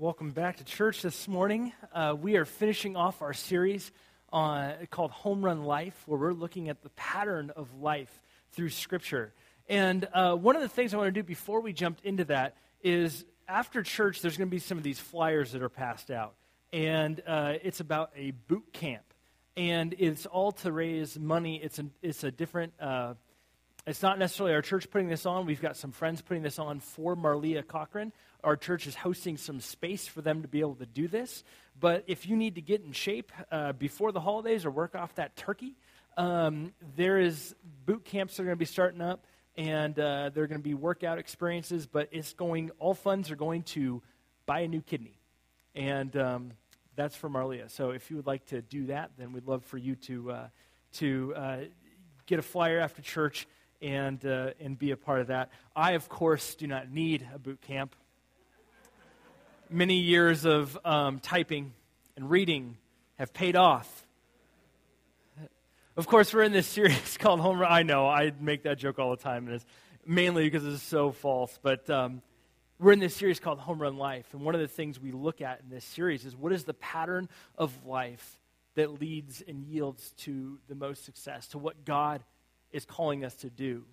Welcome back to church this morning. Uh, we are finishing off our series on, called Home Run Life, where we're looking at the pattern of life through Scripture. And uh, one of the things I want to do before we jump into that is after church, there's going to be some of these flyers that are passed out. And uh, it's about a boot camp. And it's all to raise money. It's a, it's a different uh, it's not necessarily our church putting this on. We've got some friends putting this on for Marlia Cochran. Our church is hosting some space for them to be able to do this. But if you need to get in shape uh, before the holidays or work off that turkey, um, there is boot camps that are going to be starting up, and uh, there are going to be workout experiences. But it's going. All funds are going to buy a new kidney, and um, that's for Marlia. So if you would like to do that, then we'd love for you to uh, to uh, get a flyer after church and, uh, and be a part of that. I, of course, do not need a boot camp. Many years of um, typing and reading have paid off. Of course, we're in this series called Home Run. I know, I make that joke all the time, and it's mainly because it's so false. But um, we're in this series called Home Run Life. And one of the things we look at in this series is what is the pattern of life that leads and yields to the most success, to what God is calling us to do.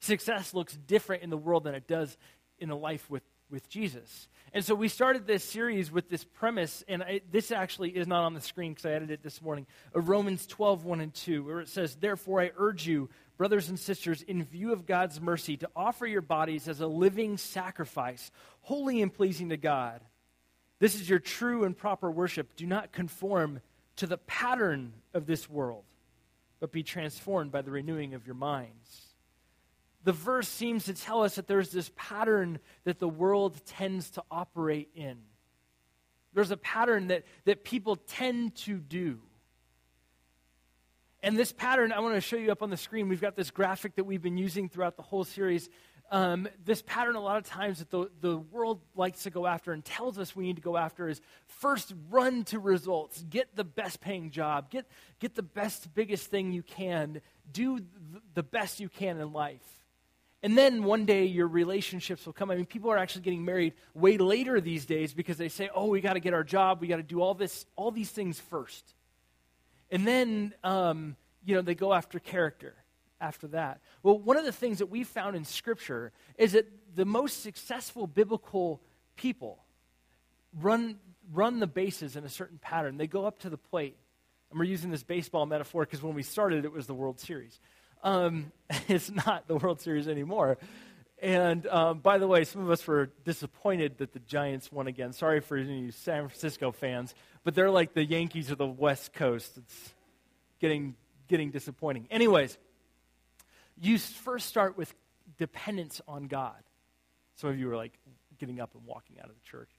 Success looks different in the world than it does in a life with, with Jesus. And so we started this series with this premise, and I, this actually is not on the screen because I added it this morning, of Romans 12, 1 and 2, where it says, Therefore I urge you, brothers and sisters, in view of God's mercy, to offer your bodies as a living sacrifice, holy and pleasing to God. This is your true and proper worship. Do not conform to the pattern of this world but be transformed by the renewing of your minds. The verse seems to tell us that there's this pattern that the world tends to operate in. There's a pattern that, that people tend to do. And this pattern, I want to show you up on the screen. We've got this graphic that we've been using throughout the whole series um, this pattern a lot of times that the, the world likes to go after and tells us we need to go after is first run to results get the best paying job get, get the best biggest thing you can do the best you can in life. And then one day your relationships will come. I mean people are actually getting married way later these days because they say oh we got to get our job. We got to do all this all these things first. And then um, you know they go after character after that? Well, one of the things that we found in Scripture is that the most successful biblical people run, run the bases in a certain pattern. They go up to the plate. And we're using this baseball metaphor because when we started, it was the World Series. Um, it's not the World Series anymore. And um, by the way, some of us were disappointed that the Giants won again. Sorry for you San Francisco fans, but they're like the Yankees of the West Coast. It's getting getting disappointing. Anyways, you first start with dependence on God. Some of you are like getting up and walking out of the church.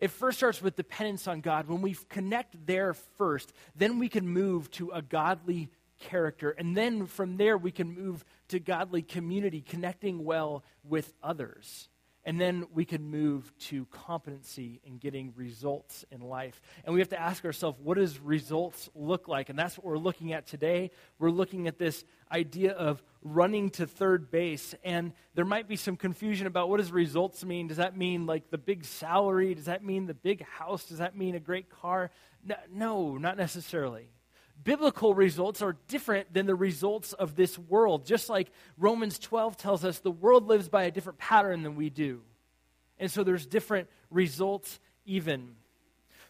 It first starts with dependence on God. When we connect there first, then we can move to a godly character. And then from there, we can move to godly community, connecting well with others. And then we can move to competency in getting results in life. And we have to ask ourselves, what does results look like? And that's what we're looking at today. We're looking at this idea of running to third base. And there might be some confusion about what does results mean? Does that mean like the big salary? Does that mean the big house? Does that mean a great car? No, no not necessarily biblical results are different than the results of this world. Just like Romans 12 tells us, the world lives by a different pattern than we do. And so there's different results, even.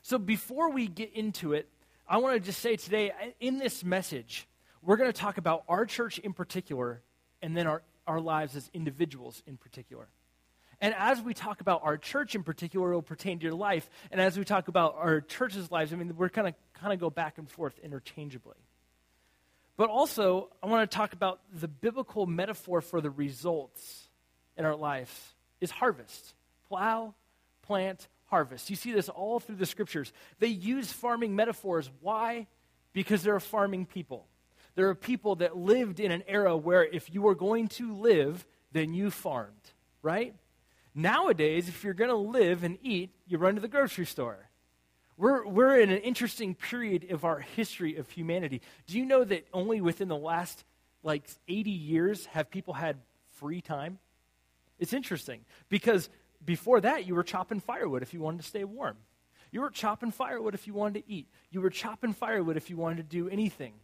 So before we get into it, I want to just say today, in this message, we're going to talk about our church in particular, and then our, our lives as individuals in particular. And as we talk about our church in particular, it will pertain to your life. And as we talk about our church's lives, I mean, we're kind of kind of go back and forth interchangeably. But also, I want to talk about the biblical metaphor for the results in our life is harvest. Plow, plant, harvest. You see this all through the scriptures. They use farming metaphors. Why? Because they're a farming people. There are people that lived in an era where if you were going to live, then you farmed, right? Nowadays, if you're going to live and eat, you run to the grocery store. We're, we're in an interesting period of our history of humanity. Do you know that only within the last like 80 years have people had free time? It's interesting because before that, you were chopping firewood if you wanted to stay warm. You were chopping firewood if you wanted to eat. You were chopping firewood if you wanted to do anything.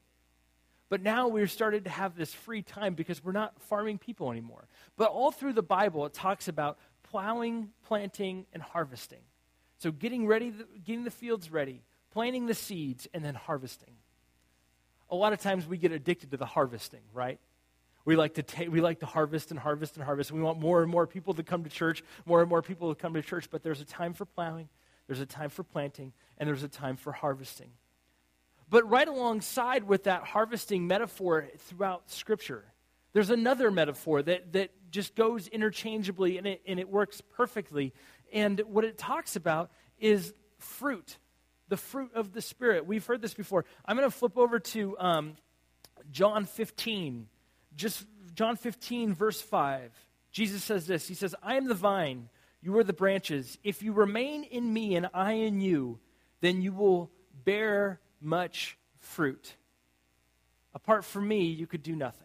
But now we're started to have this free time because we're not farming people anymore. But all through the Bible, it talks about plowing, planting, and harvesting. So getting ready, getting the fields ready, planting the seeds, and then harvesting. A lot of times we get addicted to the harvesting, right? We like to take, we like to harvest and harvest and harvest. We want more and more people to come to church, more and more people to come to church. But there's a time for plowing, there's a time for planting, and there's a time for harvesting. But right alongside with that harvesting metaphor throughout Scripture, there's another metaphor that, that just goes interchangeably and it, and it works perfectly. And what it talks about is fruit, the fruit of the Spirit. We've heard this before. I'm going to flip over to um, John 15, just John 15, verse 5. Jesus says this He says, I am the vine, you are the branches. If you remain in me and I in you, then you will bear much fruit. Apart from me, you could do nothing.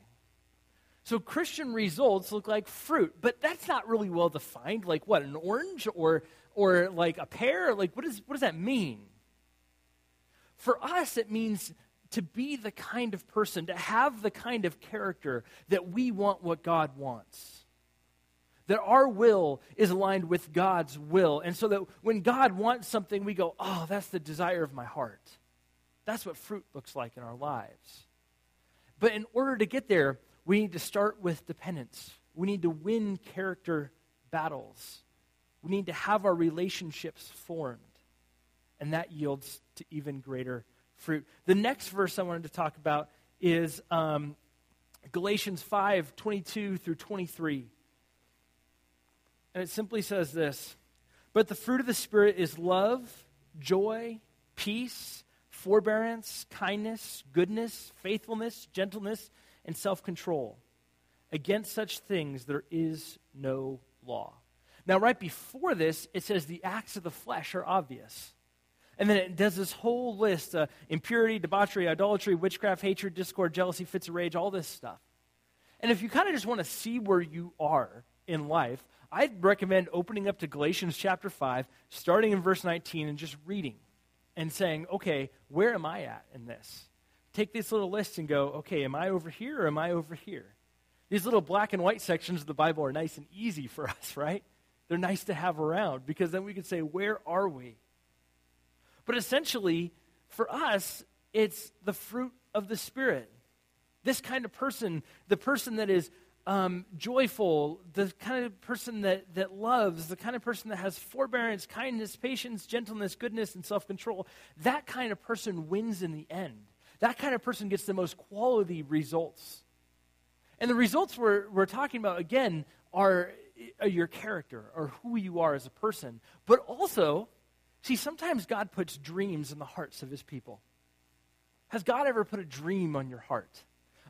So Christian results look like fruit, but that's not really well defined. Like what, an orange or or like a pear? Like what, is, what does that mean? For us, it means to be the kind of person, to have the kind of character that we want what God wants. That our will is aligned with God's will. And so that when God wants something, we go, oh, that's the desire of my heart. That's what fruit looks like in our lives. But in order to get there, we need to start with dependence. We need to win character battles. We need to have our relationships formed. And that yields to even greater fruit. The next verse I wanted to talk about is um, Galatians 5 22 through 23. And it simply says this But the fruit of the Spirit is love, joy, peace forbearance, kindness, goodness, faithfulness, gentleness, and self control. Against such things there is no law. Now, right before this, it says the acts of the flesh are obvious. And then it does this whole list uh, impurity, debauchery, idolatry, witchcraft, hatred, discord, jealousy, fits of rage, all this stuff. And if you kind of just want to see where you are in life, I'd recommend opening up to Galatians chapter 5, starting in verse 19, and just reading and saying, okay, where am I at in this? Take this little list and go, okay, am I over here or am I over here? These little black and white sections of the Bible are nice and easy for us, right? They're nice to have around because then we can say, where are we? But essentially, for us, it's the fruit of the Spirit. This kind of person, the person that is um, joyful, the kind of person that, that loves, the kind of person that has forbearance, kindness, patience, gentleness, goodness, and self control, that kind of person wins in the end. That kind of person gets the most quality results. And the results we're, we're talking about, again, are, are your character or who you are as a person. But also, see, sometimes God puts dreams in the hearts of his people. Has God ever put a dream on your heart?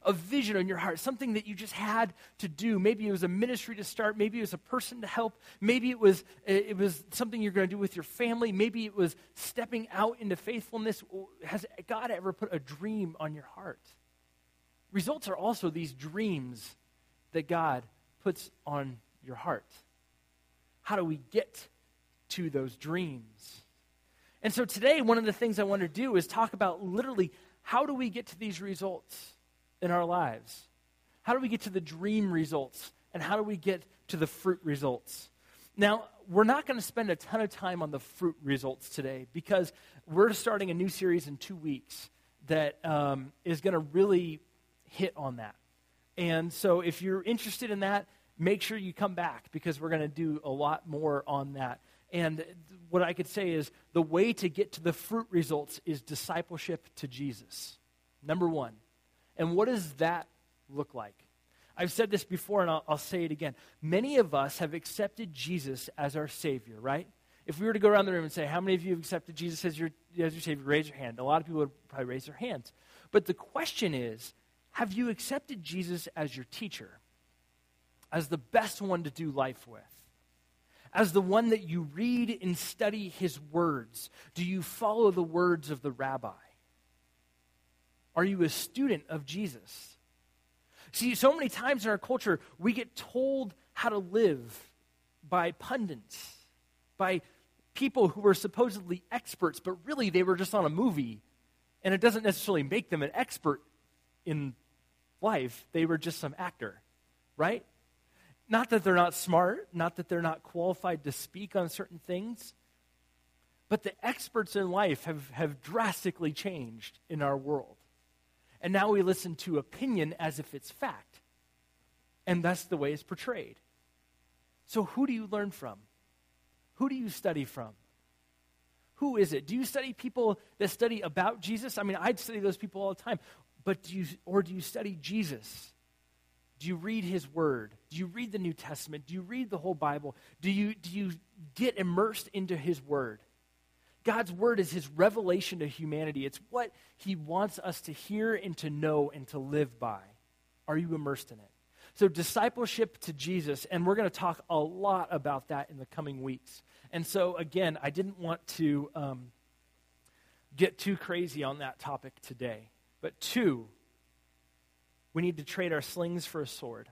A vision on your heart, something that you just had to do. Maybe it was a ministry to start, maybe it was a person to help, maybe it was it was something you're going to do with your family, maybe it was stepping out into faithfulness. Has God ever put a dream on your heart? Results are also these dreams that God puts on your heart. How do we get to those dreams? And so today, one of the things I want to do is talk about literally how do we get to these results? In our lives? How do we get to the dream results? And how do we get to the fruit results? Now, we're not going to spend a ton of time on the fruit results today because we're starting a new series in two weeks that um, is going to really hit on that. And so, if you're interested in that, make sure you come back because we're going to do a lot more on that. And what I could say is the way to get to the fruit results is discipleship to Jesus. Number one. And what does that look like? I've said this before and I'll, I'll, say it again. Many of us have accepted Jesus as our Savior, right? If we were to go around the room and say, How many of you have accepted Jesus as your, as your Savior? Raise your hand. A lot of people would probably raise their hands. But the question is Have you accepted Jesus as your teacher? As the best one to do life with? As the one that you read and study his words? Do you follow the words of the rabbi? Are you a student of Jesus? See, so many times in our culture, we get told how to live by pundits, by people who were supposedly experts, but really they were just on a movie. And it doesn't necessarily make them an expert in life, they were just some actor, right? Not that they're not smart, not that they're not qualified to speak on certain things, but the experts in life have, have drastically changed in our world. And now we listen to opinion as if it's fact. And that's the way it's portrayed. So, who do you learn from? Who do you study from? Who is it? Do you study people that study about Jesus? I mean, I'd study those people all the time. But do you, or do you study Jesus? Do you read his word? Do you read the New Testament? Do you read the whole Bible? Do you, do you get immersed into his word? God's word is his revelation to humanity. It's what he wants us to hear and to know and to live by. Are you immersed in it? So, discipleship to Jesus, and we're going to talk a lot about that in the coming weeks. And so, again, I didn't want to um, get too crazy on that topic today. But two, we need to trade our slings for a sword.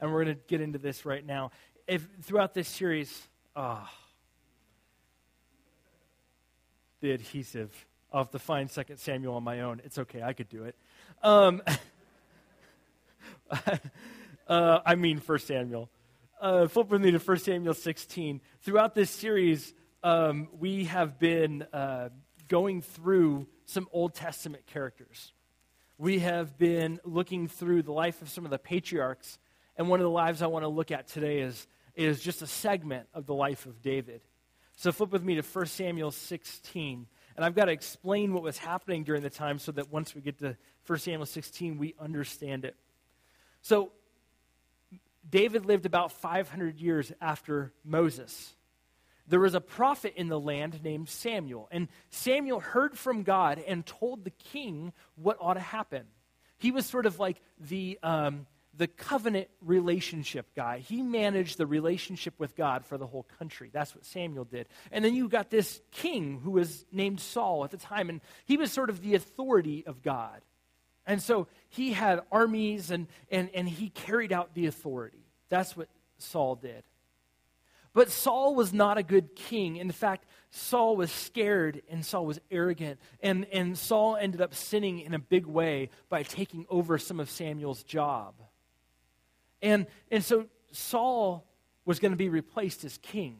And we're going to get into this right now. If throughout this series, oh, the adhesive. I'll have to find Second Samuel on my own. It's okay, I could do it. Um, uh, I mean, First Samuel. Uh, flip with me to 1 Samuel 16. Throughout this series, um, we have been uh, going through some Old Testament characters. We have been looking through the life of some of the patriarchs, and one of the lives I want to look at today is, is just a segment of the life of David. So flip with me to 1 Samuel 16. And I've got to explain what was happening during the time so that once we get to 1 Samuel 16, we understand it. So, David lived about 500 years after Moses. There was a prophet in the land named Samuel, and Samuel heard from God and told the king what ought to happen. He was sort of like the, um, the covenant relationship guy. He managed the relationship with God for the whole country. That's what Samuel did. And then you got this king who was named Saul at the time, and he was sort of the authority of God. And so he had armies and, and, and he carried out the authority. That's what Saul did. But Saul was not a good king. In fact, Saul was scared and Saul was arrogant. And, and Saul ended up sinning in a big way by taking over some of Samuel's job. And, and so Saul was going to be replaced as king.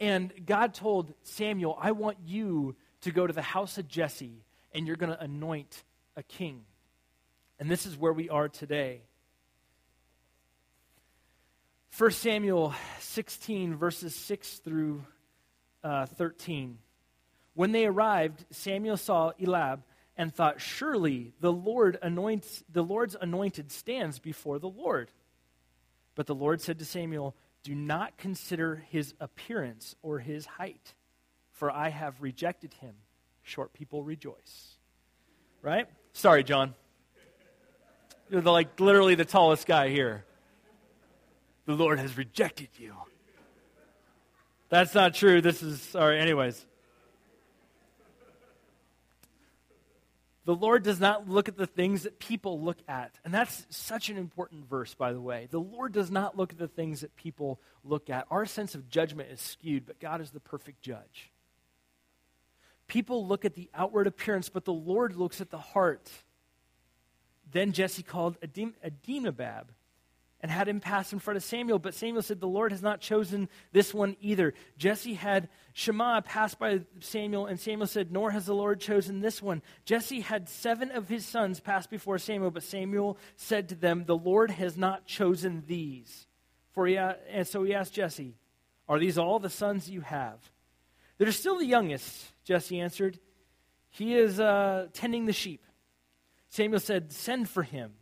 And God told Samuel, I want you to go to the house of Jesse and you're going to anoint a king. And this is where we are today. 1 Samuel 16, verses 6 through uh, 13. When they arrived, Samuel saw Eliab and thought, Surely the Lord anoints, the Lord's anointed stands before the Lord. But the Lord said to Samuel, Do not consider his appearance or his height, for I have rejected him. Short people rejoice. Right? Sorry, John. You're the, like literally the tallest guy here. The Lord has rejected you. That's not true. This is sorry. Anyways. The Lord does not look at the things that people look at. And that's such an important verse, by the way. The Lord does not look at the things that people look at. Our sense of judgment is skewed, but God is the perfect judge. People look at the outward appearance, but the Lord looks at the heart. Then Jesse called Abinadab and had him pass in front of Samuel. But Samuel said, The Lord has not chosen this one either. Jesse had Shammah pass by Samuel, and Samuel said, Nor has the Lord chosen this one. Jesse had seven of his sons pass before Samuel, but Samuel said to them, The Lord has not chosen these. For he, and so he asked Jesse, Are these all the sons you have? They're still the youngest, Jesse answered. He is uh, tending the sheep. Samuel said, Send for him.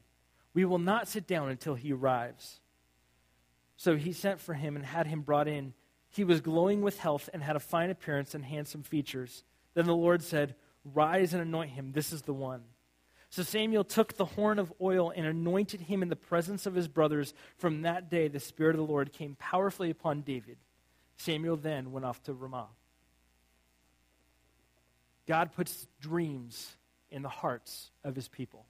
We will not sit down until he arrives. So he sent for him and had him brought in. He was glowing with health and had a fine appearance and handsome features. Then the Lord said, Rise and anoint him. This is the one. So Samuel took the horn of oil and anointed him in the presence of his brothers. From that day, the Spirit of the Lord came powerfully upon David. Samuel then went off to Ramah. God puts dreams in the hearts of his people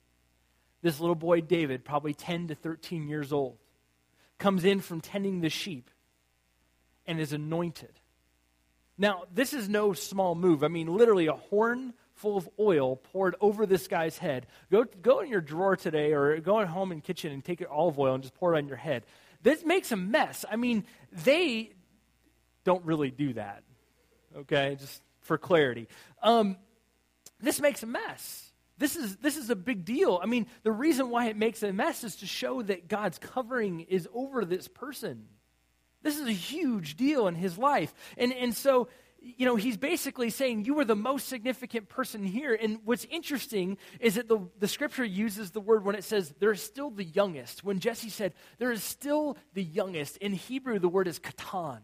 this little boy David, probably 10 to 13 years old, comes in from tending the sheep. and is anointed. Now, this is no small move. I mean, literally a horn full of oil poured over this guy's head. Go, go in your drawer today or go at home in kitchen and take olive oil and just pour it on your head. This makes a mess. I mean, they don't really do that, okay? Just for clarity. Um, this makes a mess. This is, this is a big deal. I mean, the reason why it makes a mess is to show that God's covering is over this person. This is a huge deal in his life. And, and so, you know, he's basically saying, You are the most significant person here. And what's interesting is that the, the scripture uses the word when it says, There is still the youngest. When Jesse said, There is still the youngest, in Hebrew, the word is katan.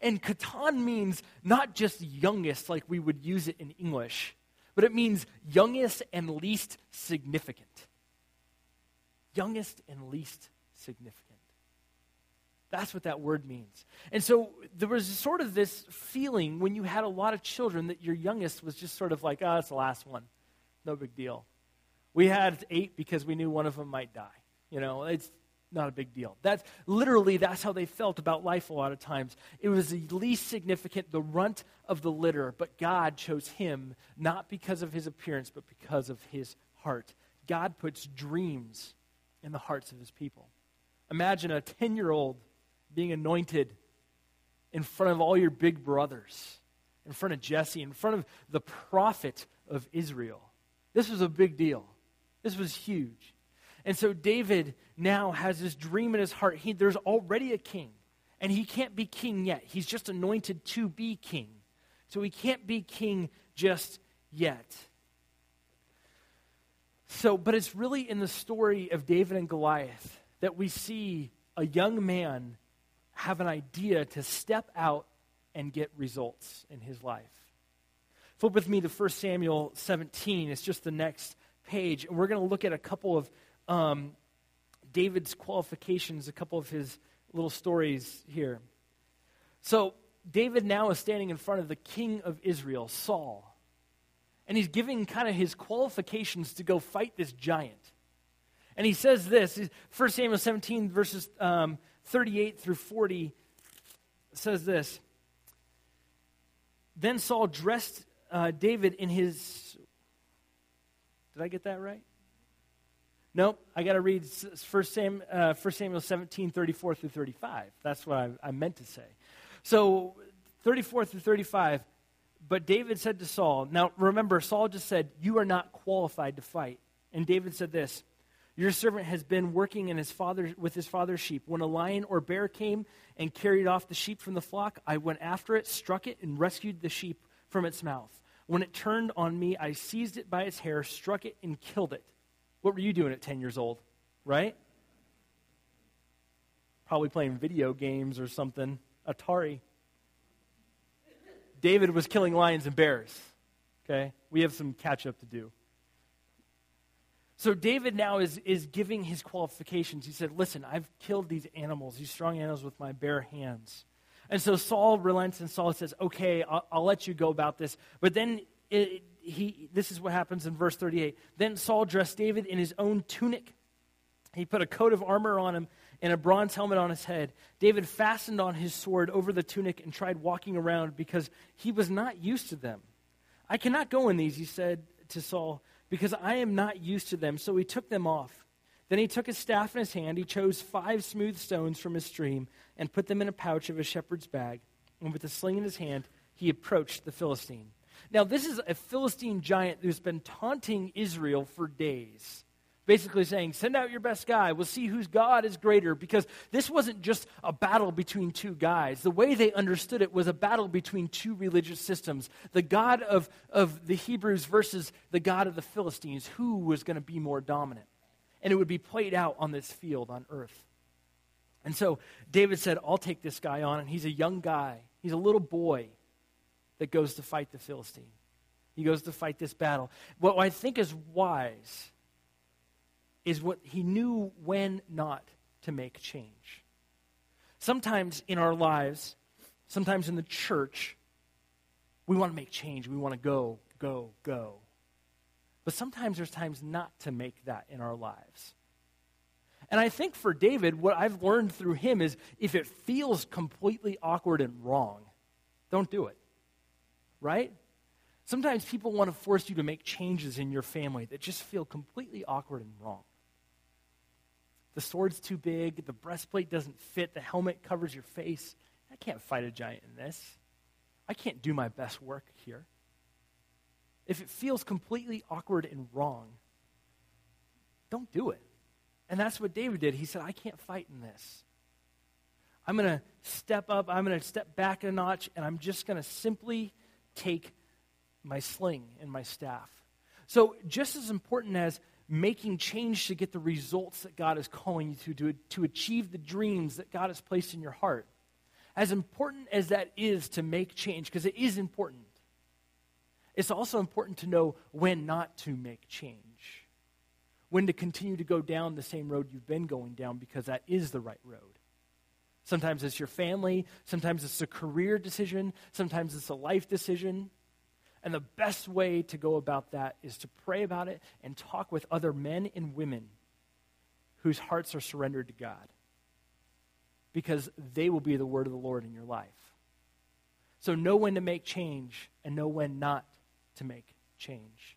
And katan means not just youngest like we would use it in English, but it means youngest and least significant. Youngest and least significant. That's what that word means. And so there was sort of this feeling when you had a lot of children that your youngest was just sort of like, oh, it's the last one. No big deal. We had eight because we knew one of them might die. You know, it's not a big deal. That's literally that's how they felt about life a lot of times. It was the least significant, the runt of the litter, but God chose him not because of his appearance, but because of his heart. God puts dreams in the hearts of his people. Imagine a 10 year old being anointed in front of all your big brothers, in front of Jesse, in front of the prophet of Israel. This was a big deal. This was huge. And so David now has this dream in his heart. He, there's already a king, and he can't be king yet. He's just anointed to be king. So he can't be king just yet. So, but it's really in the story of David and Goliath that we see a young man have an idea to step out and get results in his life. Flip with me to 1 Samuel 17. It's just the next page. And we're going to look at a couple of um, David's qualifications, a couple of his little stories here. So, David now is standing in front of the king of Israel, Saul. And he's giving kind of his qualifications to go fight this giant. And he says this 1 Samuel 17, verses um, 38 through 40 says this Then Saul dressed uh, David in his. Did I get that right? Nope, I got to read 1 Samuel, uh, 1 Samuel 17, 34 through 35. That's what I, I meant to say. So, 34 through 35. But David said to Saul, Now remember, Saul just said, You are not qualified to fight. And David said this your servant has been working in his father, with his father's sheep. When a lion or bear came and carried off the sheep from the flock, I went after it, struck it, and rescued the sheep from its mouth. When it turned on me, I seized it by its hair, struck it, and killed it. What were you doing at 10 years old, right? Probably playing video games or something. Atari. David was killing lions and bears. Okay? We have some catch up to do. So David now is, is giving his qualifications. He said, Listen, I've killed these animals, these strong animals, with my bare hands. And so Saul relents and Saul says, Okay, I'll, I'll let you go about this. But then it, he, this is what happens in verse 38. Then Saul dressed David in his own tunic. He put a coat of armor on him and a bronze helmet on his head. David fastened on his sword over the tunic and tried walking around because he was not used to them. I cannot go in these, he said to Saul because I am not used to them. So he took them off. Then he took his staff in his hand. He chose five smooth stones from his stream and put them in a pouch of a shepherd's bag. And with a sling in his hand, he approached the Philistine. Now, this is a Philistine giant who's been taunting Israel for days basically saying, send out your best guy. We'll see whose God is greater. Because this wasn't just a battle between two guys. The way they understood it was a battle between two religious systems the God of, of the Hebrews versus the God of the Philistines. Who was going to be more dominant? And it would be played out on this field on earth. And so David said, I'll take this guy on. And he's a young guy, he's a little boy that goes to fight the Philistine. He goes to fight this battle. What I think is wise is what he knew when not to make change. Sometimes in our lives, sometimes in the church, we want to make change. We want to go, go, go. But sometimes there's times not to make that in our lives. And I think for David, what I've learned through him is if it feels completely awkward and wrong, don't do it. Right? Sometimes people want to force you to make changes in your family that just feel completely awkward and wrong. The sword's too big, the breastplate doesn't fit, the helmet covers your face. I can't fight a giant in this. I can't do my best work here. If it feels completely awkward and wrong, don't do it. And that's what David did. He said, I can't fight in this. I'm going to step up, I'm going to step back a notch, and I'm just going to simply take my sling and my staff. So, just as important as making change to get the results that God is calling you to, to, to achieve the dreams that God has placed in your heart, as important as that is to make change, because it is important, it's also important to know when not to make change, when to continue to go down the same road you've been going down, because that is the right road. Sometimes it's your family, sometimes it's a career decision, sometimes it's a life decision. And the best way to go about that is to pray about it and talk with other men and women whose hearts are surrendered to God. Because they will be the word of the Lord in your life. So know when to make change and know when not to make change.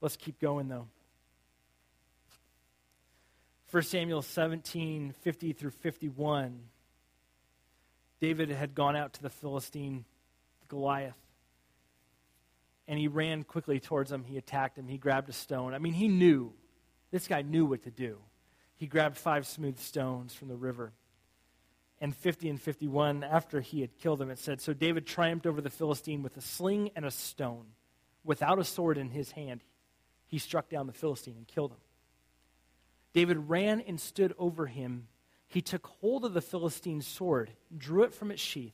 Let's keep going though. 1 Samuel 17, 50 through 51. David had gone out to the Philistine Goliath and he ran quickly towards him. He attacked him. He grabbed a stone. I mean, he knew. This guy knew what to do. He grabbed five smooth stones from the river. And 50 and 51, after he had killed him, it said So David triumphed over the Philistine with a sling and a stone. Without a sword in his hand, he struck down the Philistine and killed him. David ran and stood over him. He took hold of the Philistine's sword, drew it from its sheath.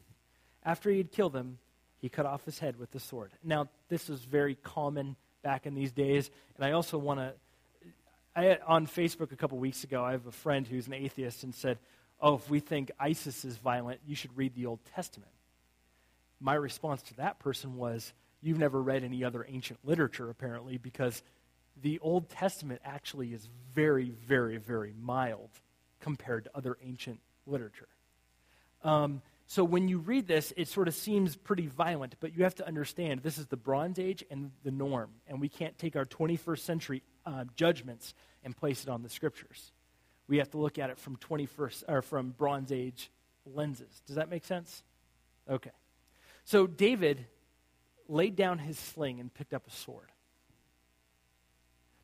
After he had killed him, he cut off his head with the sword. Now, this is very common back in these days, and I also want to. I on Facebook a couple weeks ago, I have a friend who's an atheist and said, "Oh, if we think ISIS is violent, you should read the Old Testament." My response to that person was, "You've never read any other ancient literature, apparently, because the Old Testament actually is very, very, very mild compared to other ancient literature." Um, so when you read this, it sort of seems pretty violent, but you have to understand this is the Bronze Age and the norm, and we can't take our 21st century uh, judgments and place it on the Scriptures. We have to look at it from 21st or from Bronze Age lenses. Does that make sense? Okay. So David laid down his sling and picked up a sword.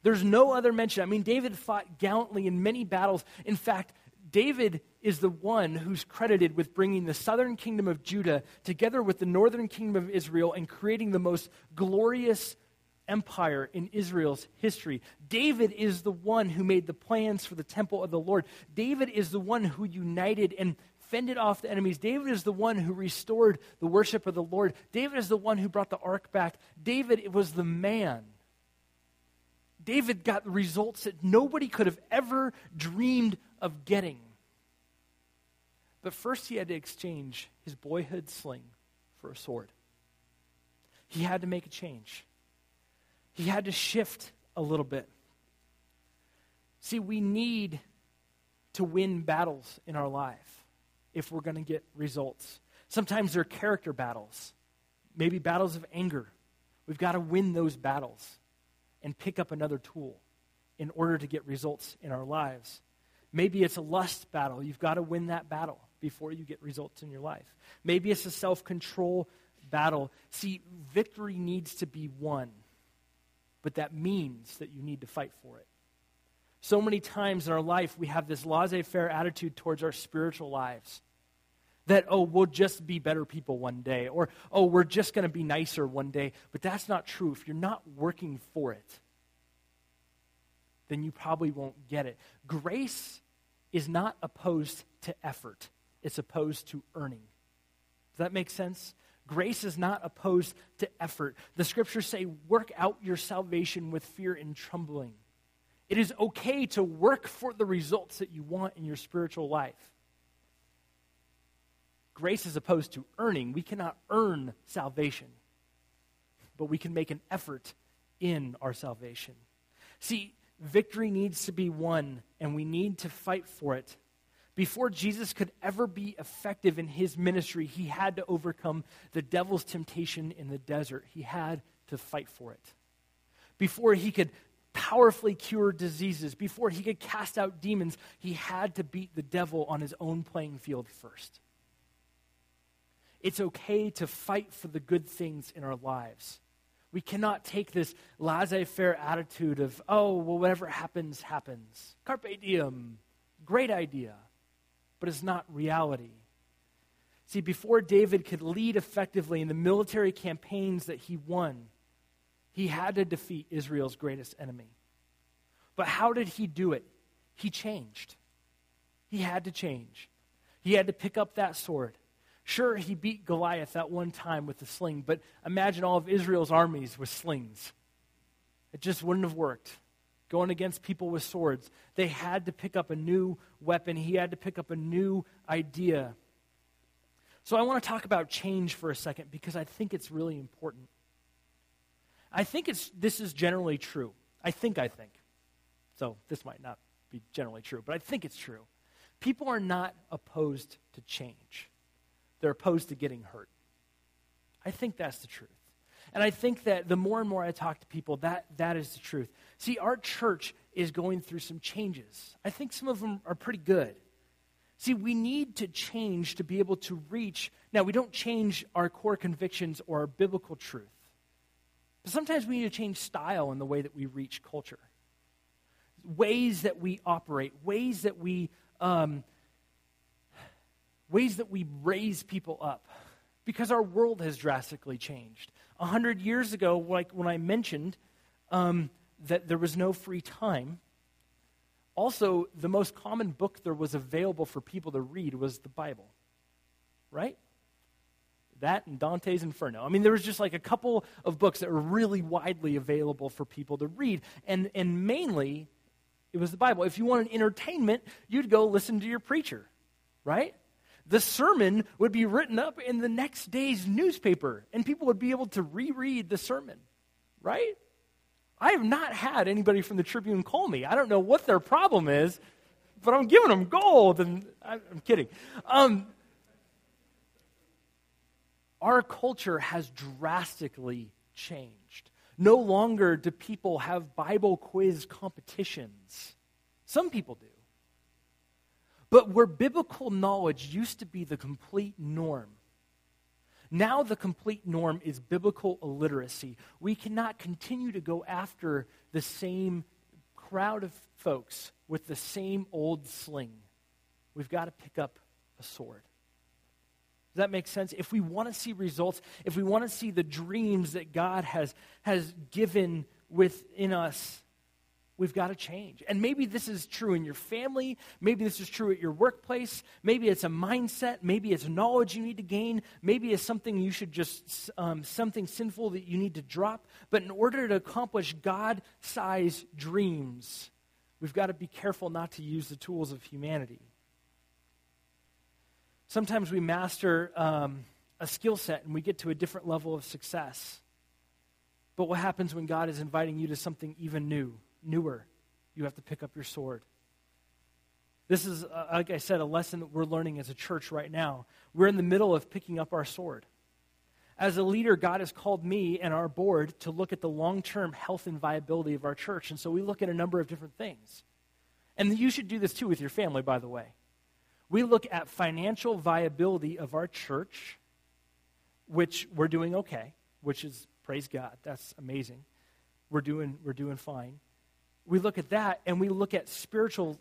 There's no other mention. I mean, David fought gallantly in many battles. In fact, David is the one who's credited with bringing the southern kingdom of Judah together with the northern kingdom of Israel and creating the most glorious empire in Israel's history. David is the one who made the plans for the temple of the Lord. David is the one who united and fended off the enemies. David is the one who restored the worship of the Lord. David is the one who brought the ark back. David was the man. David got results that nobody could have ever dreamed of getting. But first, he had to exchange his boyhood sling for a sword. He had to make a change, he had to shift a little bit. See, we need to win battles in our life if we're going to get results. Sometimes they're character battles, maybe battles of anger. We've got to win those battles and pick up another tool in order to get results in our lives. Maybe it's a lust battle. You've got to win that battle before you get results in your life. Maybe it's a self control battle. See, victory needs to be won, but that means that you need to fight for it. So many times in our life, we have this laissez faire attitude towards our spiritual lives. That, oh, we'll just be better people one day, or, oh, we're just going to be nicer one day. But that's not true. If you're not working for it, then you probably won't get it. Grace is not opposed to effort, it's opposed to earning. Does that make sense? Grace is not opposed to effort. The scriptures say, work out your salvation with fear and trembling. It is okay to work for the results that you want in your spiritual life. Grace is opposed to earning. We cannot earn salvation, but we can make an effort in our salvation. See, victory needs to be won, and we need to fight for it. Before Jesus could ever be effective in his ministry, he had to overcome the devil's temptation in the desert. He had to fight for it. Before he could powerfully cure diseases, before he could cast out demons, he had to beat the devil on his own playing field first. It's okay to fight for the good things in our lives. We cannot take this laissez faire attitude of, oh, well, whatever happens, happens. Carpe diem. Great idea but it's not reality. See, before David could lead effectively in the military campaigns that he won, he had to defeat Israel's greatest enemy. But how did he do it? He changed. He had to change. He had to pick up that sword. Sure, he beat Goliath that one time with the sling, but imagine all of Israel's armies with slings. It just wouldn't have worked going against people with swords. They had to pick up a new weapon, he had to pick up a new idea. So I want to talk about change for a second because I think it's really important. I think it's, this is generally true. I think I think. So this might not be generally true, but I think it's true. People are not opposed to change, they're opposed to getting hurt. I think that's the truth. And I think that the more and more I talk to people, that, that is the truth. See, our church is going through some changes. I think some of them are pretty good. See, we need to change to be able to reach. Now, we don't change our core convictions or our biblical truth. But sometimes we need to change style in the way that we reach culture, ways that we operate, ways that we, um, ways that we raise people up, because our world has drastically changed. A hundred years ago, like when I mentioned um, that there was no free time, also the most common book there was available for people to read was the Bible, right? That and Dante's Inferno. I mean, there was just like a couple of books that were really widely available for people to read, and and mainly it was the Bible. If you wanted entertainment, you'd go listen to your preacher, right? The sermon would be written up in the next day's newspaper, and people would be able to reread the sermon, right? I have not had anybody from the Tribune call me. I don't know what their problem is, but I'm giving them gold, and I'm kidding. Um, our culture has drastically changed. No longer do people have Bible quiz competitions. Some people do. But where biblical knowledge used to be the complete norm, now the complete norm is biblical illiteracy. We cannot continue to go after the same crowd of folks with the same old sling. We've got to pick up a sword. Does that make sense? If we want to see results, if we want to see the dreams that God has, has given within us, We've got to change. And maybe this is true in your family. Maybe this is true at your workplace. Maybe it's a mindset. Maybe it's knowledge you need to gain. Maybe it's something you should just, um, something sinful that you need to drop. But in order to accomplish God sized dreams, we've got to be careful not to use the tools of humanity. Sometimes we master um, a skill set and we get to a different level of success. But what happens when God is inviting you to something even new? Newer, you have to pick up your sword. This is, uh, like I said, a lesson that we're learning as a church right now. We're in the middle of picking up our sword. As a leader, God has called me and our board to look at the long term health and viability of our church. And so we look at a number of different things. And you should do this too with your family, by the way. We look at financial viability of our church, which we're doing okay, which is, praise God, that's amazing. We're doing, we're doing fine we look at that and we look at spiritual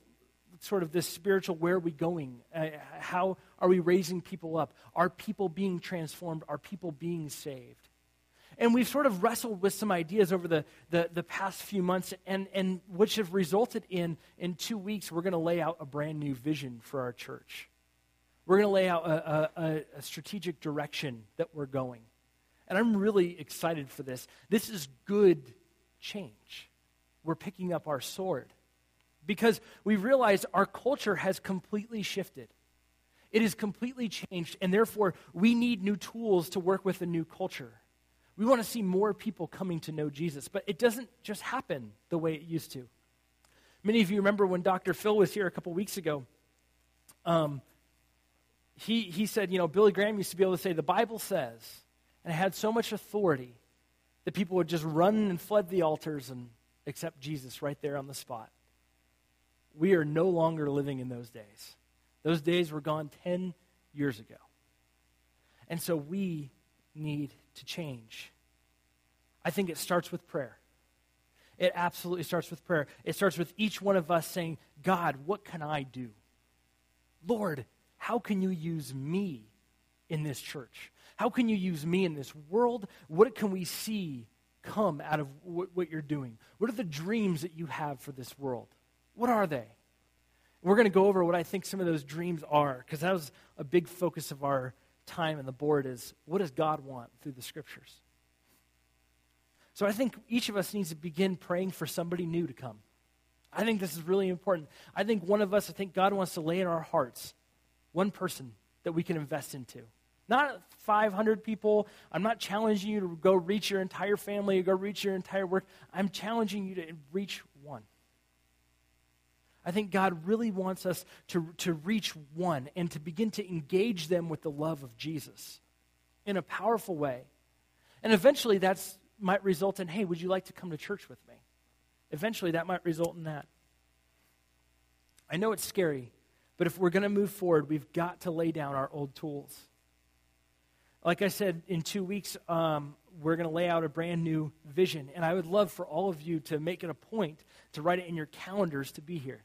sort of this spiritual where are we going? Uh, how are we raising people up? Are people being transformed? Are people being saved? And we've sort of wrestled with some ideas over the, the, the past few months and, and which have resulted in in two weeks we're going to lay out a brand new vision for our church. We're going to lay out a, a, a strategic direction that we're going. And i'm really excited for this. This is good change we're picking up our sword because we realize our culture has completely shifted. It is completely changed, and therefore we need new tools to work with a new culture. We want to see more people coming to know Jesus, but it doesn't just happen the way it used to. Many of you remember when Dr. Phil was here a couple weeks ago. Um, he, he said, you know, Billy Graham used to be able to say, the Bible says, and it had so much authority that people would just run and fled the altars and accept Jesus right there on the spot. We are no longer living in those days. Those days were gone 10 years ago. And so we need to change. I think it starts with prayer. It absolutely starts with prayer. It starts with each one of us saying, God, what can I do? Lord, how can you use me in this church? How can you use me in this world? What can we see come out of what, what you're doing? What are the dreams that you have for this world? What are they? We're going to go over what I think some of those dreams are, because that was a big focus of our time in the board is what does God want through the scriptures? So I think each of us needs to begin praying for somebody new to come. I think this is really important. I think one of us, I think God wants to lay in our hearts one person that we can invest into. Not 500 people. I'm not challenging you to go reach your entire family or go reach your entire work. I'm challenging you to reach one. I think God really wants us to, to reach one and to begin to engage them with the love of Jesus in a powerful way. And eventually that might result in, hey, would you like to come to church with me? Eventually that might result in that. I know it's scary, but if we're going to move forward, we've got to lay down our old tools. Like I said, in two weeks, um, we're going to lay out a brand new vision. And I would love for all of you to make it a point to write it in your calendars to be here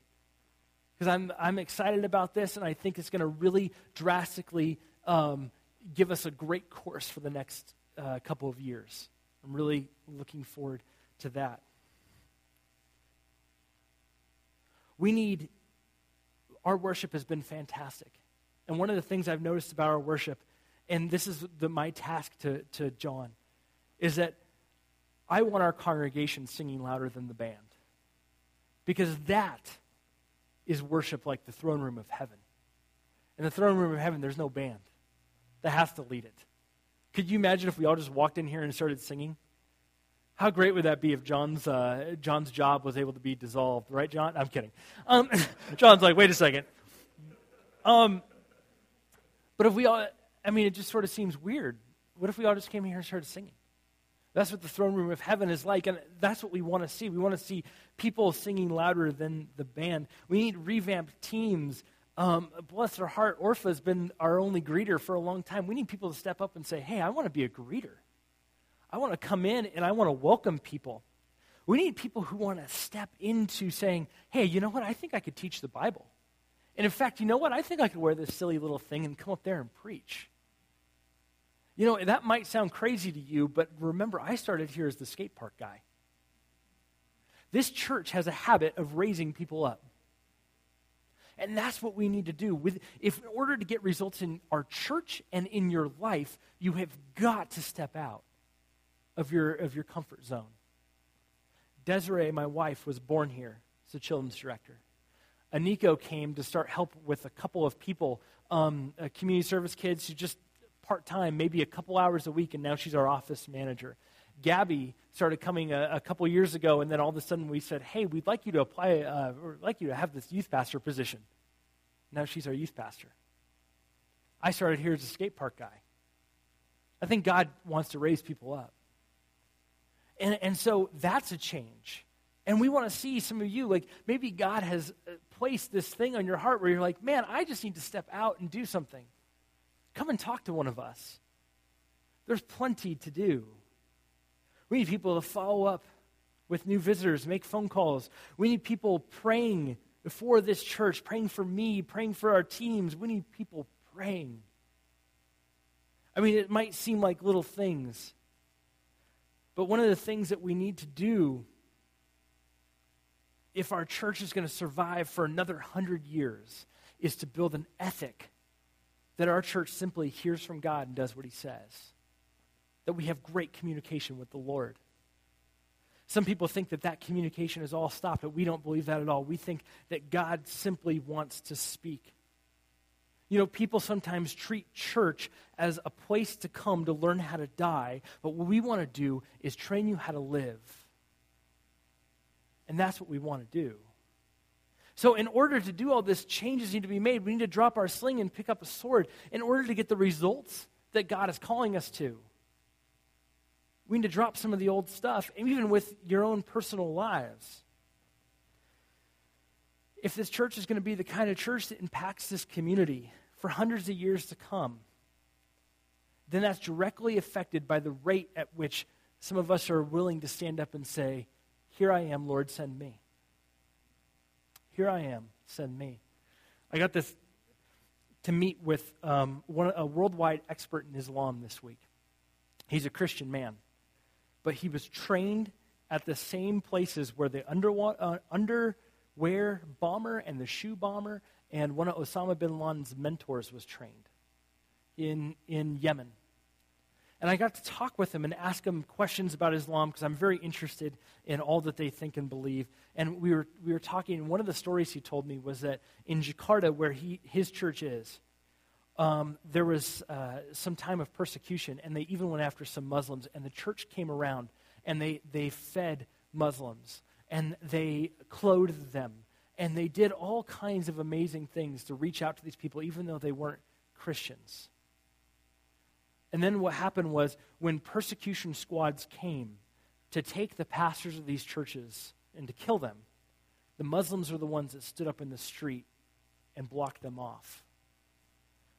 because I'm, I'm excited about this, and I think it's going to really drastically um, give us a great course for the next uh, couple of years. I'm really looking forward to that. We need, our worship has been fantastic. And one of the things I've noticed about our worship, and this is the, my task to, to John, is that I want our congregation singing louder than the band. Because that is worship like the throne room of heaven. In the throne room of heaven, there's no band that has to lead it. Could you imagine if we all just walked in here and started singing? How great would that be if John's, uh, John's job was able to be dissolved, right, John? I'm kidding. Um, John's like, wait a second. Um, but if we all, I mean, it just sort of seems weird. What if we all just came here and started singing? That's what the throne room of heaven is like, and that's what we want to see. We want to see people singing louder than the band. We need revamped teams. Um, bless their heart, Orpha has been our only greeter for a long time. We need people to step up and say, hey, I want to be a greeter. I want to come in and I want to welcome people. We need people who want to step into saying, hey, you know what? I think I could teach the Bible. And in fact, you know what? I think I could wear this silly little thing and come up there and preach. You know, that might sound crazy to you, but remember, I started here as the skate park guy. This church has a habit of raising people up. And that's what we need to do. With, if in order to get results in our church and in your life, you have got to step out of your, of your comfort zone. Desiree, my wife, was born here as a children's director. Aniko came to start help with a couple of people, um, uh, community service kids who just part time, maybe a couple hours a week, and now she's our office manager. Gabby started coming a, a, couple years ago, and then all of a sudden we said, "Hey, we'd like you to apply, uh, or like you to have this youth pastor position." Now she's our youth pastor. I started here as a skate park guy. I think God wants to raise people up, and and so that's a change. And we want to see some of you, like maybe God has uh, placed this thing on your heart where you're like, man, I just need to step out and do something. Come and talk to one of us. There's plenty to do. We need people to follow up with new visitors, make phone calls. We need people praying for this church, praying for me, praying for our teams. We need people praying. I mean, it might seem like little things, but one of the things that we need to do if our church is going to survive for another hundred years is to build an ethic that our church simply hears from God and does what he says. That we have great communication with the Lord. Some people think that that communication is all stopped, but we don't believe that at all. We think that God simply wants to speak. You know, people sometimes treat church as a place to come to learn how to die, but what we want to do is train you how to live. And that's what we want to do. So, in order to do all this, changes need to be made. We need to drop our sling and pick up a sword in order to get the results that God is calling us to. We need to drop some of the old stuff, even with your own personal lives. If this church is going to be the kind of church that impacts this community for hundreds of years to come, then that's directly affected by the rate at which some of us are willing to stand up and say, Here I am, Lord, send me. Here I am, send me. I got this to meet with um, one, a worldwide expert in Islam this week. He's a Christian man, but he was trained at the same places where the uh, underwear bomber and the shoe bomber and one of Osama bin Laden's mentors was trained in, in Yemen. And I got to talk with him and ask him questions about Islam because I'm very interested in all that they think and believe. And we were, we were talking, and one of the stories he told me was that in Jakarta, where he, his church is, um, there was uh, some time of persecution, and they even went after some Muslims. And the church came around, and they, they fed Muslims, and they clothed them, and they did all kinds of amazing things to reach out to these people, even though they weren't Christians. And then what happened was when persecution squads came to take the pastors of these churches and to kill them, the Muslims are the ones that stood up in the street and blocked them off.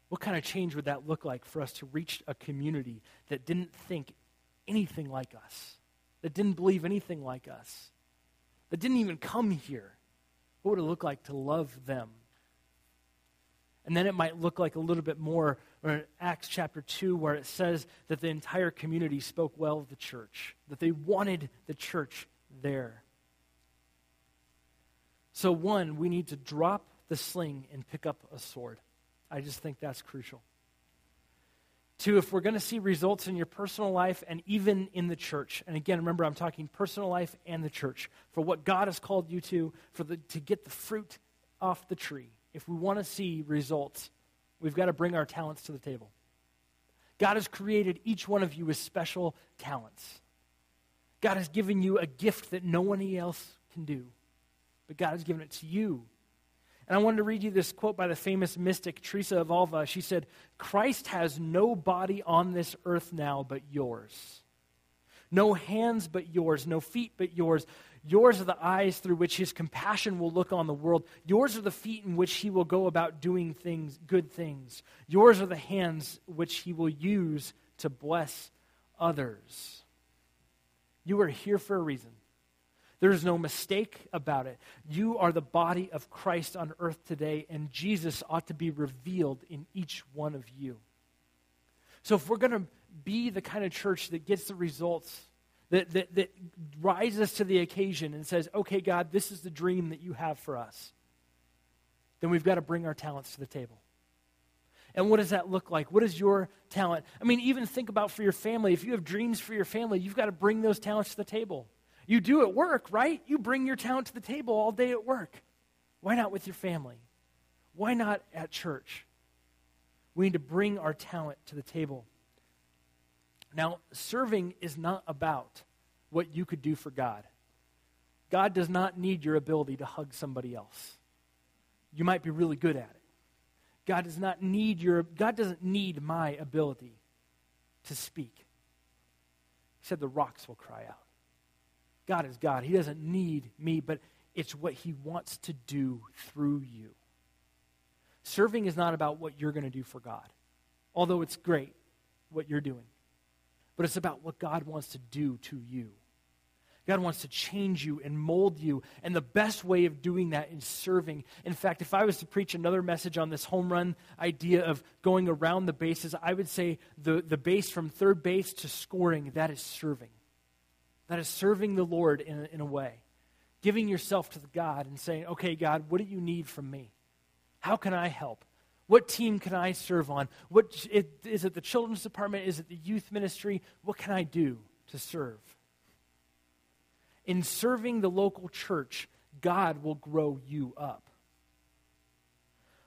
What kind of change would that look like for us to reach a community that didn't think anything like us, that didn't believe anything like us, that didn't even come here? What would it look like to love them? And then it might look like a little bit more or Acts chapter 2, where it says that the entire community spoke well of the church, that they wanted the church there. So, one, we need to drop the sling and pick up a sword. I just think that's crucial. Two, if we're going to see results in your personal life and even in the church, and again, remember, I'm talking personal life and the church, for what God has called you to, for the, to get the fruit off the tree, if we want to see results, We've got to bring our talents to the table. God has created each one of you with special talents. God has given you a gift that no one else can do, but God has given it to you. And I wanted to read you this quote by the famous mystic Teresa of Avila. She said, Christ has no body on this earth now but yours. No hands but yours, no feet but yours, Yours are the eyes through which his compassion will look on the world. Yours are the feet in which he will go about doing things, good things. Yours are the hands which he will use to bless others. You are here for a reason. There's no mistake about it. You are the body of Christ on earth today, and Jesus ought to be revealed in each one of you. So, if we're going to be the kind of church that gets the results that, that, that rises to the occasion and says, okay, God, this is the dream that you have for us, then we've got to bring our talents to the table. And what does that look like? What is your talent? I mean, even think about for your family. If you have dreams for your family, you've got to bring those talents to the table. You do at work, right? You bring your talent to the table all day at work. Why not with your family? Why not at church? We need to bring our talent to the table. Now, serving is not about what you could do for God. God does not need your ability to hug somebody else. You might be really good at it. God does not need your God doesn't need my ability to speak. He said the rocks will cry out. God is God. He doesn't need me, but it's what he wants to do through you. Serving is not about what you're going to do for God. Although it's great what you're doing but it's about what God wants to do to you. God wants to change you and mold you. And the best way of doing that is serving. In fact, if I was to preach another message on this home run idea of going around the bases, I would say the, the base from third base to scoring, that is serving. That is serving the Lord in in a way. Giving yourself to God and saying, okay, God, what do you need from me? How can I help? What team can I serve on? What, is it the children's department? Is it the youth ministry? What can I do to serve? In serving the local church, God will grow you up.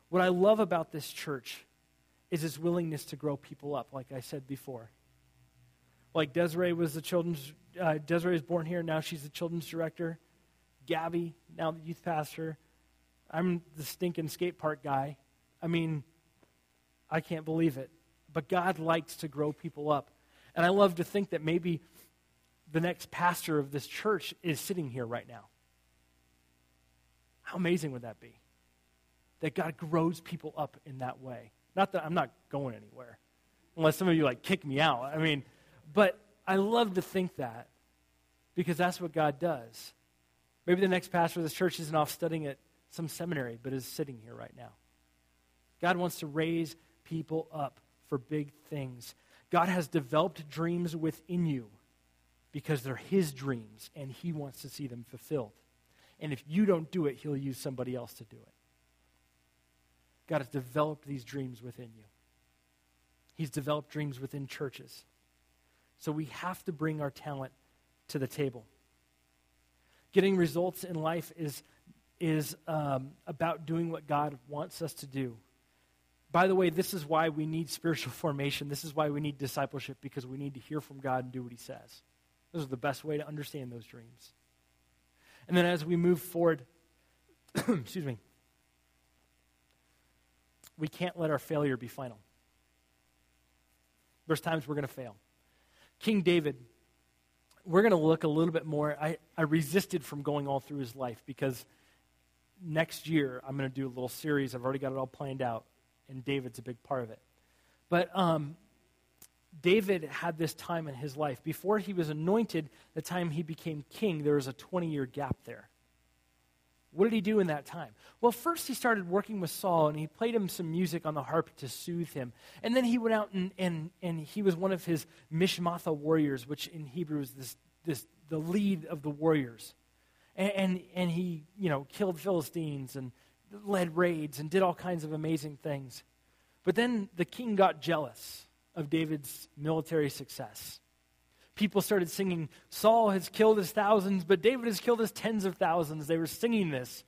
What I love about this church is his willingness to grow people up, like I said before. Like Desiree was the children's, uh, Desiree was born here, now she's the children's director. Gabby, now the youth pastor. I'm the stinking skate park guy. I mean, I can't believe it. But God likes to grow people up. And I love to think that maybe the next pastor of this church is sitting here right now. How amazing would that be? That God grows people up in that way. Not that I'm not going anywhere, unless some of you like kick me out. I mean, but I love to think that because that's what God does. Maybe the next pastor of this church isn't off studying at some seminary, but is sitting here right now. God wants to raise people up for big things. God has developed dreams within you because they're His dreams, and He wants to see them fulfilled. And if you don't do it, He'll use somebody else to do it. God has developed these dreams within you. He's developed dreams within churches. So we have to bring our talent to the table. Getting results in life is, is um, about doing what God wants us to do. By the way, this is why we need spiritual formation. This is why we need discipleship, because we need to hear from God and do what He says. This is the best way to understand those dreams. And then as we move forward, excuse me, we can't let our failure be final. There's times we're going to fail. King David, we're going to look a little bit more. I, I resisted from going all through his life because next year I'm going to do a little series. I've already got it all planned out, and David's a big part of it. But um, David had this time in his life. Before he was anointed, the time he became king, there was a 20 year gap there. What did he do in that time? Well, first he started working with Saul and he played him some music on the harp to soothe him. And then he went out and, and, and he was one of his Mishmatha warriors, which in Hebrew is this, this, the lead of the warriors. And, and, and he, you know, killed Philistines and led raids and did all kinds of amazing things. But then the king got jealous of David's military success. People started singing, Saul has killed his thousands, but David has killed his tens of thousands. They were singing this.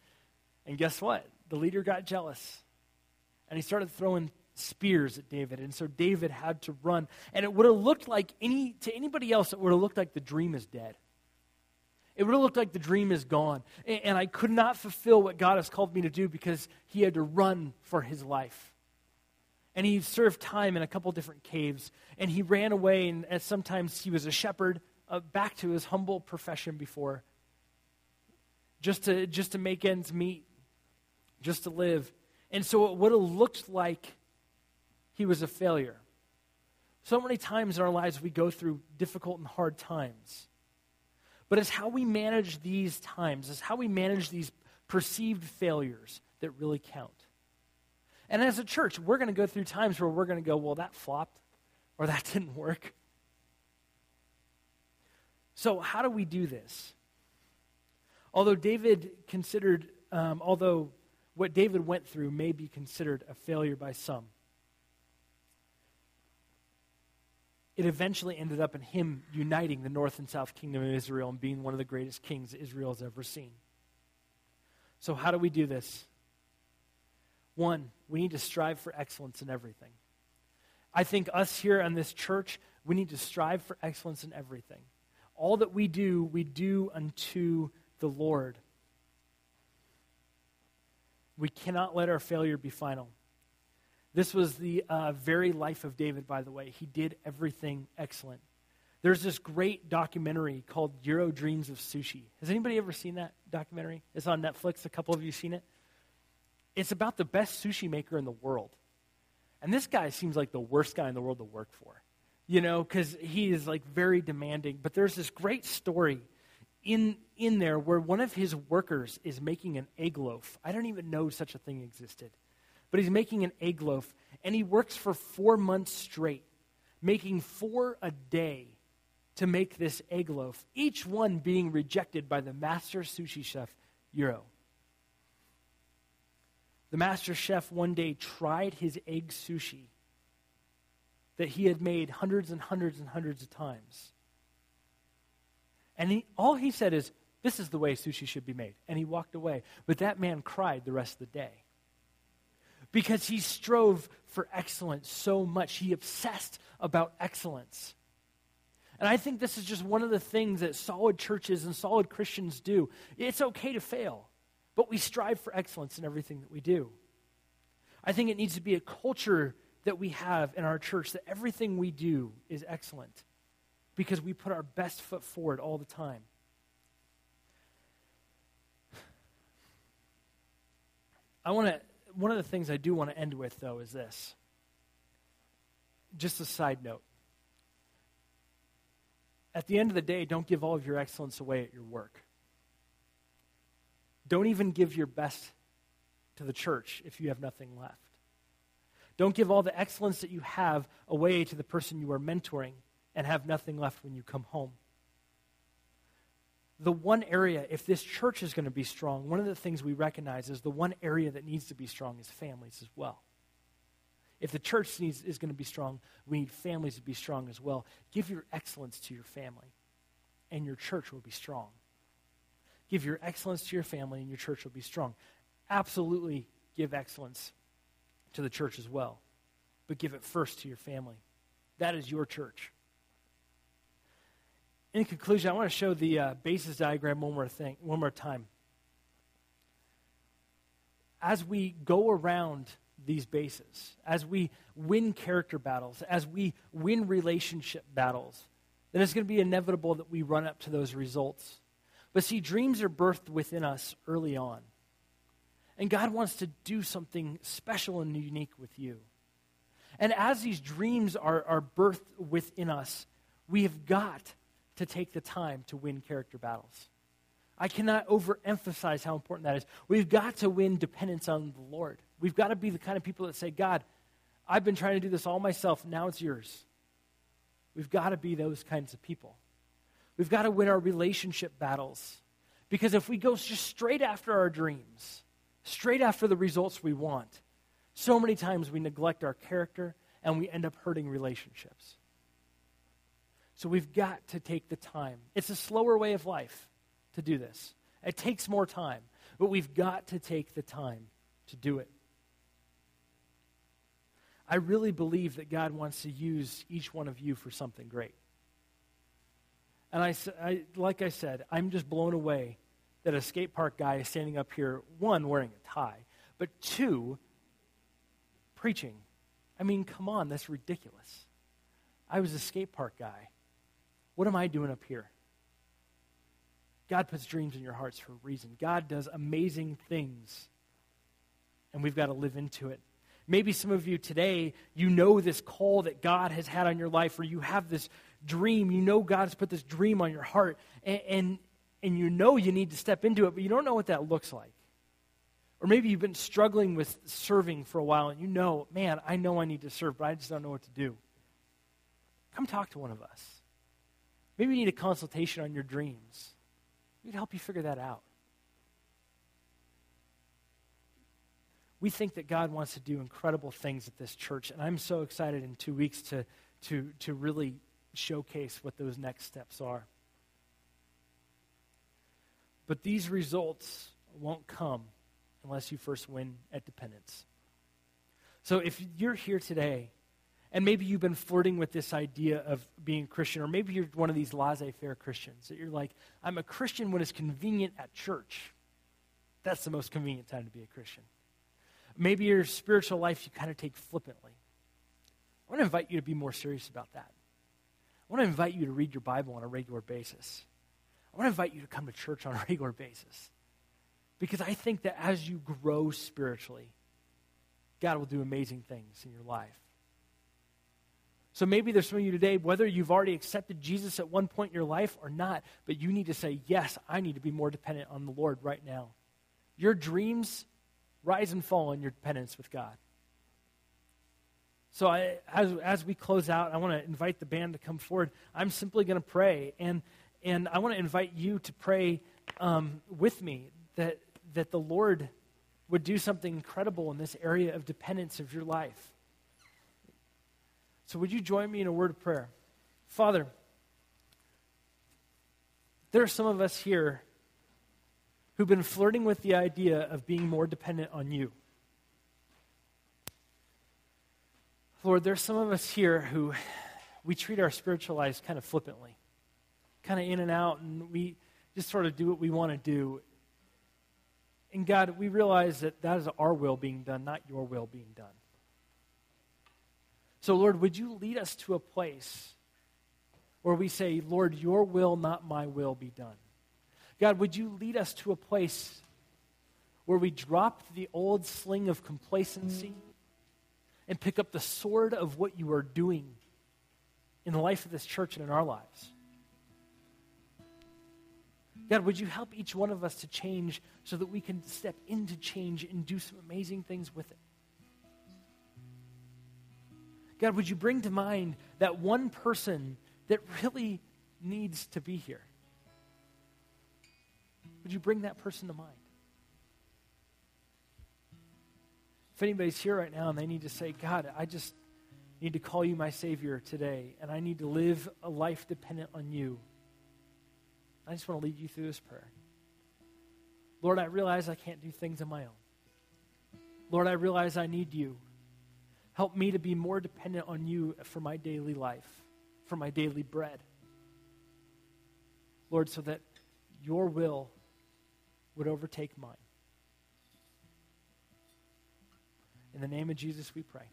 And guess what? The leader got jealous. And he started throwing spears at David. And so David had to run. And it would have looked like any to anybody else, it would have looked like the dream is dead. It have looked like the dream is gone. And I could not fulfill what God has called me to do because he had to run for his life. And he served time in a couple different caves and he ran away and, and sometimes he was a shepherd uh, back to his humble profession before. Just to just to make ends meet just to live. And so it would have looked like he was a failure. So many times in our lives we go through difficult and hard times but it's how we manage these times it's how we manage these perceived failures that really count and as a church, we're going to go through times where we're going to go, well, that flopped or that didn't work. So, how do we do this? Although David considered, um, although what David went through may be considered a failure by some, it eventually ended up in him uniting the north and south kingdom of Israel and being one of the greatest kings Israel has ever seen. So, how do we do this? One, we need to strive for excellence in everything. I think us here in this church, we need to strive for excellence in everything. All that we do, we do unto the Lord. We cannot let our failure be final. This was the uh, very life of David, by the way. He did everything excellent. There's this great documentary called Jiro Dreams of Sushi. Has anybody ever seen that documentary? It's on Netflix. A couple of you seen it? It's about the best sushi maker in the world. And this guy seems like the worst guy in the world to work for, you know, because he is like very demanding. But there's this great story in, in there where one of his workers is making an egg loaf. I don't even know such a thing existed. But he's making an egg loaf, and he works for four months straight, making four a day to make this egg loaf, each one being rejected by the master sushi chef, Jiro. The master chef one day tried his egg sushi that he had made hundreds and hundreds and hundreds of times. And he, all he said is, This is the way sushi should be made. And he walked away. But that man cried the rest of the day because he strove for excellence so much. He obsessed about excellence. And I think this is just one of the things that solid churches and solid Christians do. It's okay to fail. but we strive for excellence in everything that we do. I think it needs to be a culture that we have in our church that everything we do is excellent because we put our best foot forward all the time. I want to, one of the things I do want to end with, though, is this. Just a side note. At the end of the day, don't give all of your excellence away at your work. Don't even give your best to the church if you have nothing left. Don't give all the excellence that you have away to the person you are mentoring and have nothing left when you come home. The one area, if this church is going to be strong, one of the things we recognize is the one area that needs to be strong is families as well. If the church needs, is going to be strong, we need families to be strong as well. Give your excellence to your family, and your church will be strong. Give your excellence to your family, and your church will be strong. Absolutely give excellence to the church as well, but give it first to your family. That is your church in conclusion, I want to show the uh, basis diagram one more thing, one more time. As we go around these bases, as we win character battles, as we win relationship battles, then it's going to be inevitable that we run up to those results. But see, dreams are birthed within us early on. And God wants to do something special and unique with you. And as these dreams are, are birthed within us, we have got to take the time to win character battles. I cannot overemphasize how important that is. We've got to win dependence on the Lord. We've got to be the kind of people that say, God, I've been trying to do this all myself, now it's yours. We've got to be those kinds of people. We've got to win our relationship battles. Because if we go just straight after our dreams, straight after the results we want, so many times we neglect our character and we end up hurting relationships. So we've got to take the time. It's a slower way of life to do this. It takes more time, but we've got to take the time to do it. I really believe that God wants to use each one of you for something great. And I, I, like I said, I'm just blown away that a skate park guy is standing up here, one, wearing a tie, but two, preaching. I mean, come on, that's ridiculous. I was a skate park guy. What am I doing up here? God puts dreams in your hearts for a reason. God does amazing things, and we've got to live into it. Maybe some of you today, you know this call that God has had on your life, or you have this dream. You know God has put this dream on your heart, and, and, and you know you need to step into it, but you don't know what that looks like. Or maybe you've been struggling with serving for a while, and you know, man, I know I need to serve, but I just don't know what to do. Come talk to one of us. Maybe you need a consultation on your dreams. We can help you figure that out. We think that God wants to do incredible things at this church, and I'm so excited in two weeks to, to, to really showcase what those next steps are. But these results won't come unless you first win at dependence. So if you're here today and maybe you've been flirting with this idea of being a Christian, or maybe you're one of these laissez faire Christians that you're like, I'm a Christian when it's convenient at church. That's the most convenient time to be a Christian. Maybe your spiritual life you kind of take flippantly. I want to invite you to be more serious about that. I want to invite you to read your Bible on a regular basis. I want to invite you to come to church on a regular basis. Because I think that as you grow spiritually, God will do amazing things in your life. So maybe there's some of you today, whether you've already accepted Jesus at one point in your life or not, but you need to say, Yes, I need to be more dependent on the Lord right now. Your dreams rise and fall in your dependence with God. So I, as, as we close out, I want to invite the band to come forward. I'm simply going to pray, and, and I want to invite you to pray um, with me that, that the Lord would do something incredible in this area of dependence of your life. So, would you join me in a word of prayer? Father, there are some of us here who've been flirting with the idea of being more dependent on you. Lord, there's some of us here who we treat our spiritual lives kind of flippantly, kind of in and out, and we just sort of do what we want to do. And God, we realize that that is our will being done, not your will being done. So, Lord, would you lead us to a place where we say, Lord, your will, not my will, be done? God, would you lead us to a place where we drop the old sling of complacency and pick up the sword of what you are doing in the life of this church and in our lives? God, would you help each one of us to change so that we can step into change and do some amazing things with it? God, would you bring to mind that one person that really needs to be here? Would you bring that person to mind? If anybody's here right now and they need to say, God, I just need to call you my Savior today, and I need to live a life dependent on you, I just want to lead you through this prayer. Lord, I realize I can't do things on my own. Lord, I realize I need you. Help me to be more dependent on you for my daily life, for my daily bread. Lord, so that your will would overtake mine. In the name of Jesus, we pray.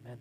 Amen.